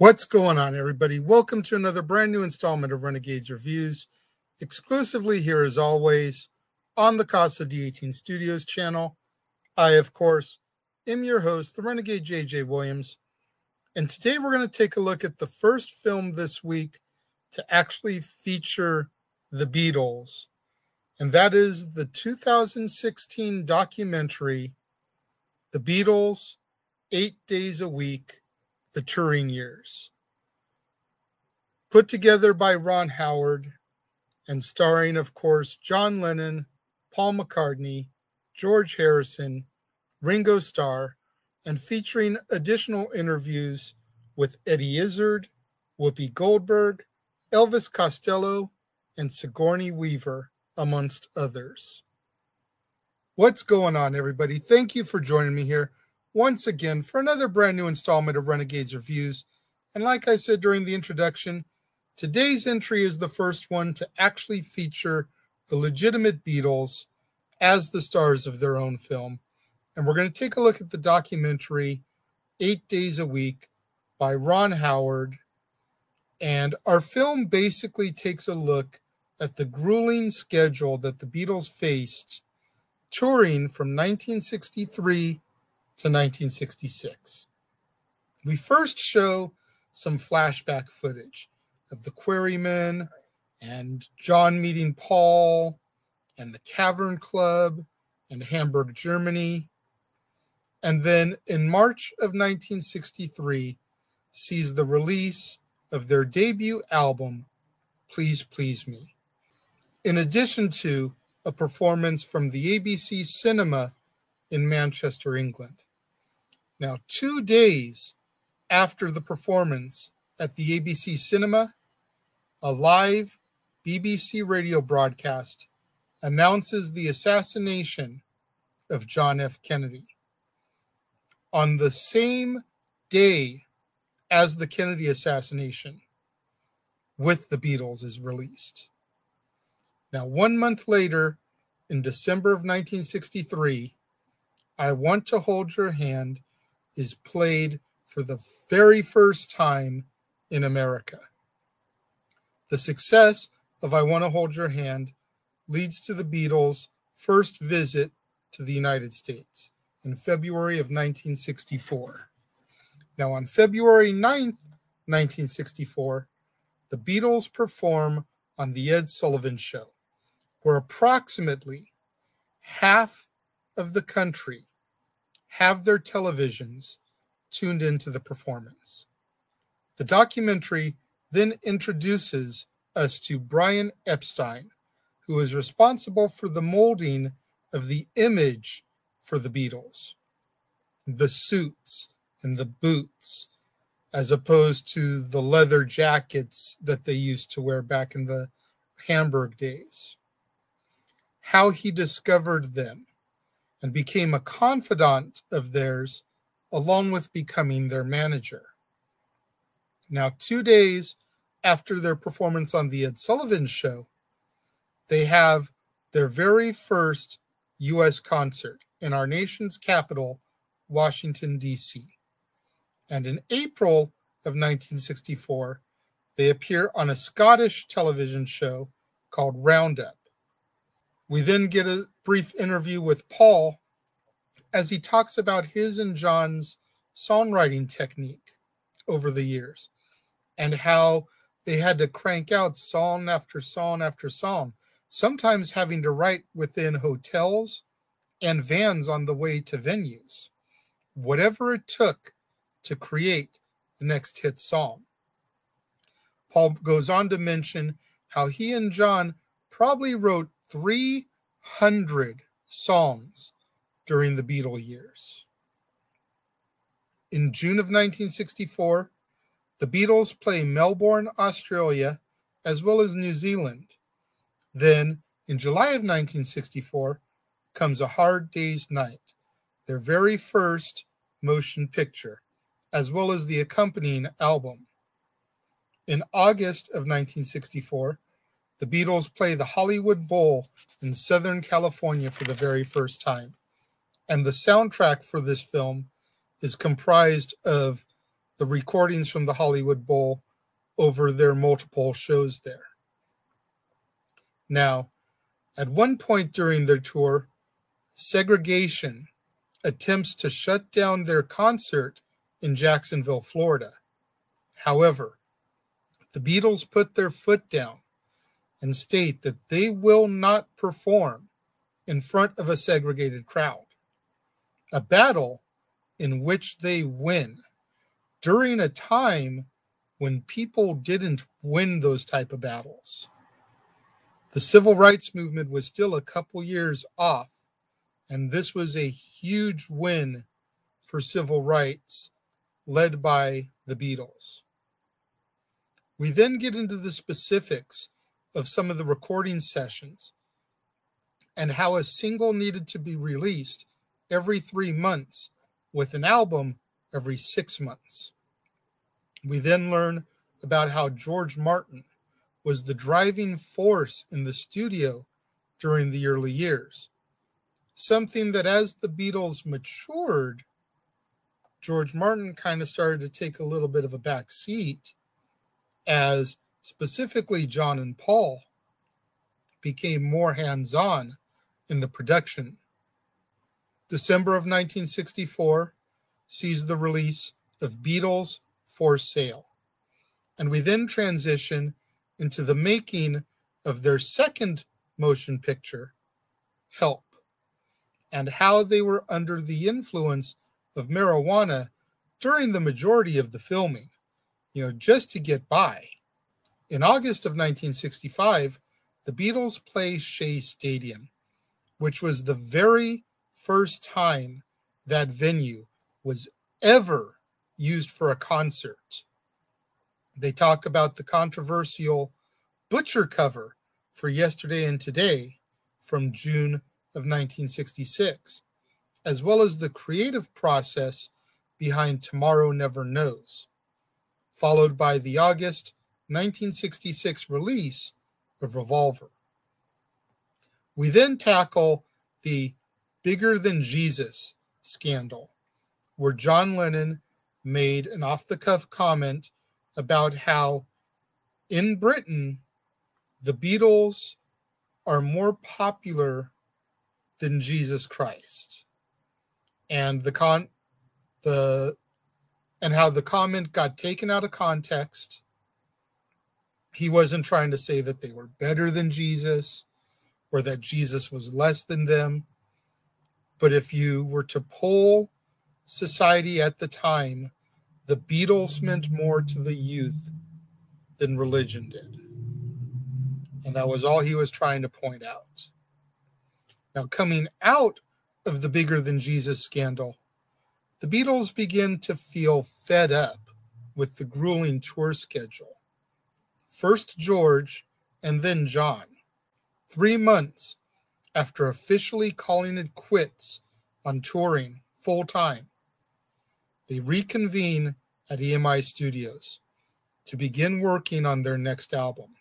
What's going on, everybody? Welcome to another brand new installment of Renegades Reviews, exclusively here as always on the Casa D18 Studios channel. I, of course, am your host, the Renegade JJ Williams, and today we're going to take a look at the first film this week to actually feature the Beatles, and that is the 2016 documentary, The Beatles, Eight Days a Week the touring years. Put together by Ron Howard and starring, of course, John Lennon, Paul McCartney, George Harrison, Ringo Starr, and featuring additional interviews with Eddie Izzard, Whoopi Goldberg, Elvis Costello, and Sigourney Weaver, amongst others. What's going on, everybody? Thank you for joining me here once again for another brand new installment of Renegades Reviews. And like I said during the introduction, today's entry is the first one to actually feature the legitimate Beatles as the stars of their own film. And we're going to take a look at the documentary Eight Days a Week by Ron Howard. And our film basically takes a look at the grueling schedule that the Beatles faced touring from 1963 to 1966. We first show some flashback footage of the Quarrymen and John meeting Paul and the Cavern Club and Hamburg, Germany. And then in March of 1963, sees the release of their debut album, Please Please Me, in addition to a performance from the ABC Cinema in Manchester, England. Now, two days after the performance at the ABC Cinema, a live BBC radio broadcast announces the assassination of John F. Kennedy. On the same day as the Kennedy assassination, with the Beatles is released. Now, one month later, in December of 1963, I Want to Hold Your Hand is played for the very first time in America. The success of I Want to Hold Your Hand leads to the Beatles' first visit to the United States in February of 1964. Now, on February 9th, 1964, the Beatles perform on The Ed Sullivan Show, where approximately half of the country have their televisions tuned into the performance. The documentary then introduces us to Brian Epstein, who is responsible for the molding of the image for the Beatles, the suits and the boots, as opposed to the leather jackets that they used to wear back in the Hamburg days. How he discovered them, and became a confidant of theirs, along with becoming their manager. Now, two days after their performance on The Ed Sullivan Show, they have their very first U.S. concert in our nation's capital, Washington, D.C. And in April of 1964, they appear on a Scottish television show called Roundup. We then get a brief interview with Paul as he talks about his and John's songwriting technique over the years and how they had to crank out song after song after song, sometimes having to write within hotels and vans on the way to venues, whatever it took to create the next hit song. Paul goes on to mention how he and John probably wrote 300 songs during the Beatle years. In June of 1964, the Beatles play Melbourne, Australia, as well as New Zealand. Then, in July of 1964, comes A Hard Day's Night, their very first motion picture, as well as the accompanying album. In August of 1964, the Beatles play the Hollywood Bowl in Southern California for the very first time. And the soundtrack for this film is comprised of the recordings from the Hollywood Bowl over their multiple shows there. Now, at one point during their tour, segregation attempts to shut down their concert in Jacksonville, Florida. However, the Beatles put their foot down and state that they will not perform in front of a segregated crowd. A battle in which they win during a time when people didn't win those type of battles. The civil rights movement was still a couple years off, and this was a huge win for civil rights led by the Beatles. We then get into the specifics of some of the recording sessions and how a single needed to be released every three months with an album every six months. We then learn about how George Martin was the driving force in the studio during the early years. Something that, as the Beatles matured, George Martin kind of started to take a little bit of a back seat as specifically John and Paul became more hands on in the production. December of 1964 sees the release of Beatles for Sale. And we then transition into the making of their second motion picture, Help, and how they were under the influence of marijuana during the majority of the filming, you know, just to get by. In August of 1965, the Beatles play Shea Stadium, which was the very first time that venue was ever used for a concert. They talk about the controversial Butcher cover for Yesterday and Today from June of 1966, as well as the creative process behind Tomorrow Never Knows, followed by the August 1966 release of Revolver. We then tackle the Bigger Than Jesus scandal, where John Lennon made an off the cuff comment about how in Britain, the Beatles are more popular than Jesus Christ. And the con the and how the comment got taken out of context. He wasn't trying to say that they were better than Jesus or that Jesus was less than them. But if you were to poll society at the time, the Beatles meant more to the youth than religion did. And that was all he was trying to point out. Now, coming out of the bigger than Jesus scandal, the Beatles begin to feel fed up with the grueling tour schedule. First George and then John. Three months after officially calling it quits on touring full time, they reconvene at EMI Studios to begin working on their next album.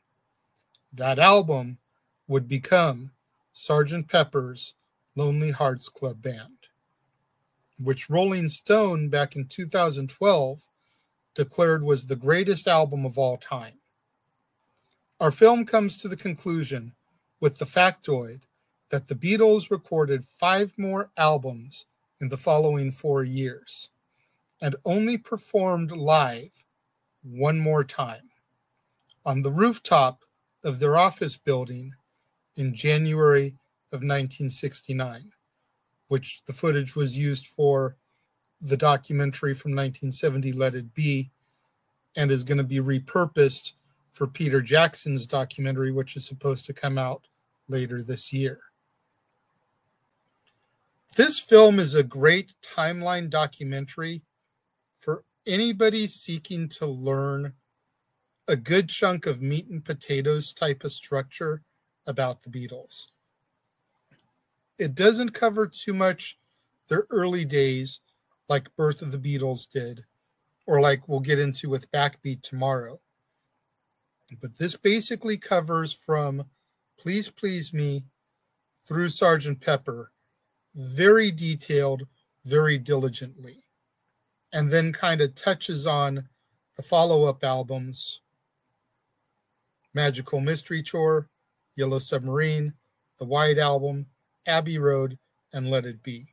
That album would become Sgt. Pepper's Lonely Hearts Club Band, which Rolling Stone back in 2012 declared was the greatest album of all time. Our film comes to the conclusion with the factoid that the Beatles recorded five more albums in the following four years and only performed live one more time on the rooftop of their office building in January of 1969, which the footage was used for the documentary from 1970, Let It Be, and is going to be repurposed for Peter Jackson's documentary, which is supposed to come out later this year. This film is a great timeline documentary for anybody seeking to learn a good chunk of meat and potatoes type of structure about the Beatles. It doesn't cover too much their early days like Birth of the Beatles did, or like we'll get into with Backbeat tomorrow. But this basically covers from Please Please Me through Sergeant Pepper very detailed, very diligently. and then kind of touches on the follow up albums Magical Mystery Tour, Yellow Submarine, The White Album, Abbey Road, and Let It Be.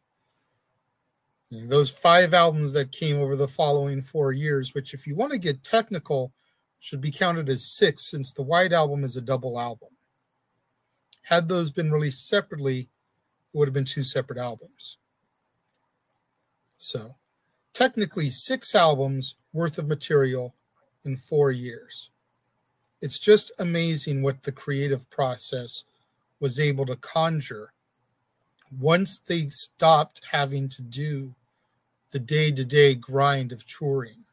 those five albums that came over the following four years, which, if you want to get technical, should be counted as six since the White Album is a double album. Had those been released separately, it would have been two separate albums. So, technically, six albums worth of material in four years. It's just amazing what the creative process was able to conjure once they stopped having to do the day to day grind of touring.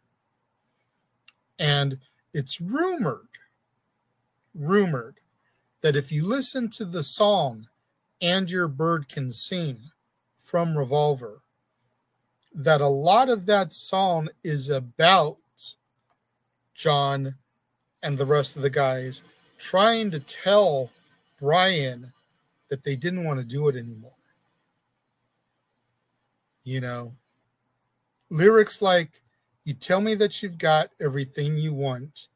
And it's rumored, rumored that if you listen to the song And Your Bird Can Sing from Revolver, that a lot of that song is about John and the rest of the guys trying to tell Brian that they didn't want to do it anymore. You know, lyrics like, You tell me that you've got everything you want,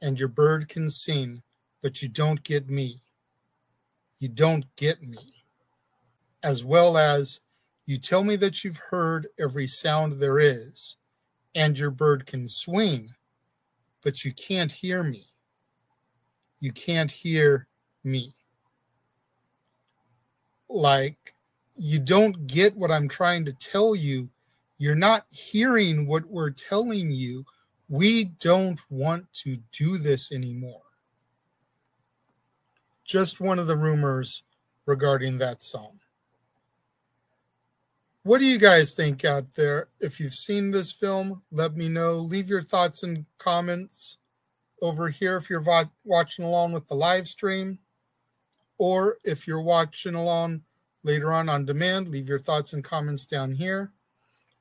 and your bird can sing, but you don't get me. You don't get me. As well as, You tell me that you've heard every sound there is, and your bird can swing, but you can't hear me. You can't hear me. Like, you don't get what I'm trying to tell you. You're not hearing what we're telling you. We don't want to do this anymore. Just one of the rumors regarding that song. What do you guys think out there? If you've seen this film, let me know. Leave your thoughts and comments over here if you're watching along with the live stream, or if you're watching along later on on demand, leave your thoughts and comments down here.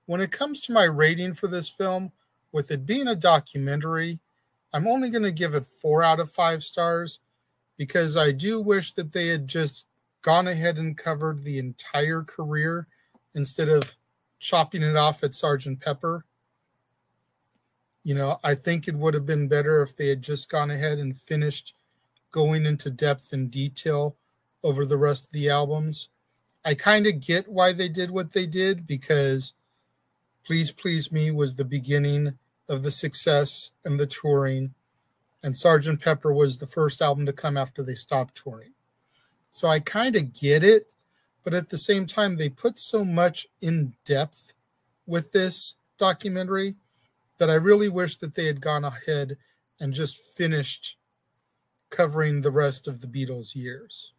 When it comes to my rating for this film, with it being a documentary, I'm only going to give it four out of five stars because I do wish that they had just gone ahead and covered the entire career instead of chopping it off at Sergeant Pepper. You know, I think it would have been better if they had just gone ahead and finished going into depth and detail over the rest of the albums. I kind of get why they did what they did because Please Please Me was the beginning of the success and the touring, and Sergeant Pepper was the first album to come after they stopped touring. So I kind of get it, but at the same time, they put so much in depth with this documentary that I really wish that they had gone ahead and just finished covering the rest of the Beatles years.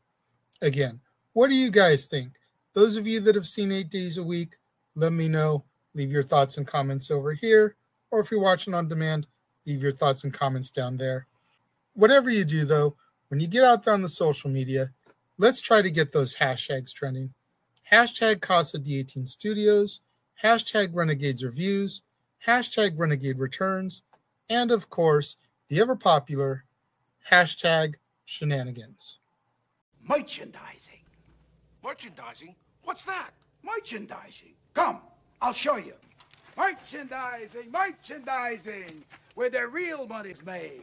Again, what do you guys think? Those of you that have seen Eight Days a Week, let me know. Leave your thoughts and comments over here. Or if you're watching on demand, leave your thoughts and comments down there. Whatever you do, though, when you get out there on the social media, let's try to get those hashtags trending. Hashtag Casa D18 Studios, hashtag Renegades Reviews, hashtag Renegade Returns, and of course, the ever popular hashtag Shenanigans. Merchandising. Merchandising? What's that? Merchandising. Come, I'll show you. Merchandising, merchandising, where the real money's made.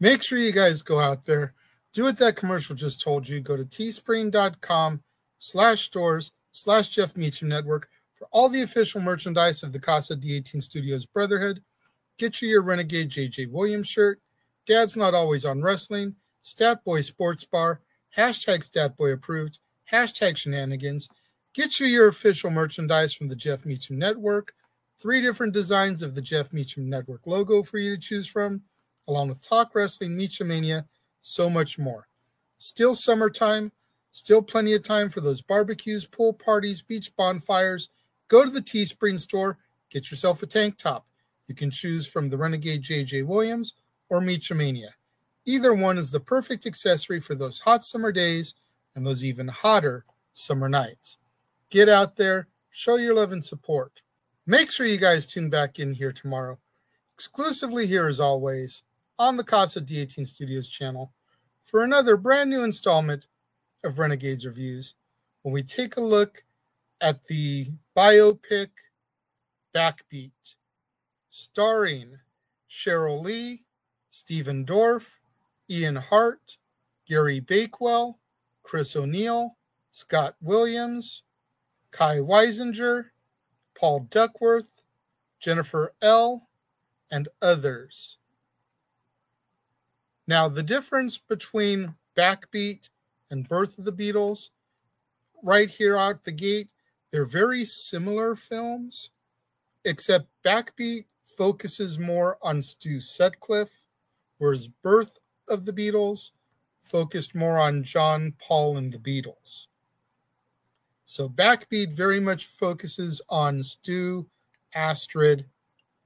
Make sure you guys go out there, do what that commercial just told you. Go to teespring.com slash stores slash Jeff Meacham Network for all the official merchandise of the Casa D18 Studios Brotherhood. Get you your Renegade JJ Williams shirt. Dad's Not Always on Wrestling. Stat Boy Sports Bar. Hashtag Stat Boy Approved hashtag shenanigans. Get you your official merchandise from the Jeff Meacham Network. Three different designs of the Jeff Meacham Network logo for you to choose from, along with Talk Wrestling, Meachamania, so much more. Still summertime, still plenty of time for those barbecues, pool parties, beach bonfires. Go to the Teespring store, get yourself a tank top. You can choose from the Renegade JJ Williams or Meachamania. Either one is the perfect accessory for those hot summer days and those even hotter summer nights. Get out there, show your love and support. Make sure you guys tune back in here tomorrow, exclusively here as always on the Casa D18 Studios channel for another brand new installment of Renegades Reviews when we take a look at the biopic Backbeat, starring Sheryl Lee, Stephen Dorff, Ian Hart, Gary Bakewell, Chris O'Neill, Scot Williams, Kai Wiesinger, Paul Duckworth, Jennifer Ehle, and others. Now, the difference between Backbeat and Birth of the Beatles, right here out the gate, they're very similar films, except Backbeat focuses more on Stu Sutcliffe, whereas Birth of the Beatles focused more on John, Paul, and the Beatles. So Backbeat very much focuses on Stu, Astrid,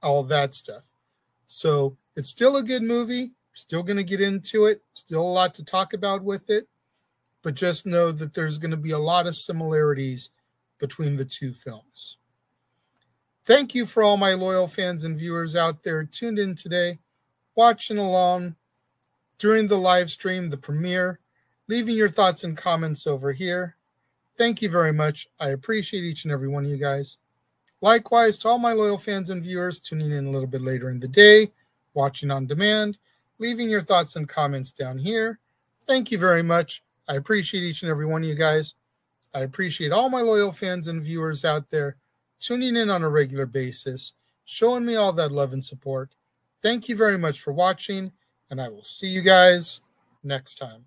all that stuff. So it's still a good movie. Still going to get into it. Still a lot to talk about with it. But just know that there's going to be a lot of similarities between the two films. Thank you for all my loyal fans and viewers out there tuned in today, watching along during the live stream, the premiere, leaving your thoughts and comments over here. Thank you very much. I appreciate each and every one of you guys. Likewise, to all my loyal fans and viewers tuning in a little bit later in the day, watching on demand, leaving your thoughts and comments down here. Thank you very much. I appreciate each and every one of you guys. I appreciate all my loyal fans and viewers out there tuning in on a regular basis, showing me all that love and support. Thank you very much for watching, and I will see you guys next time.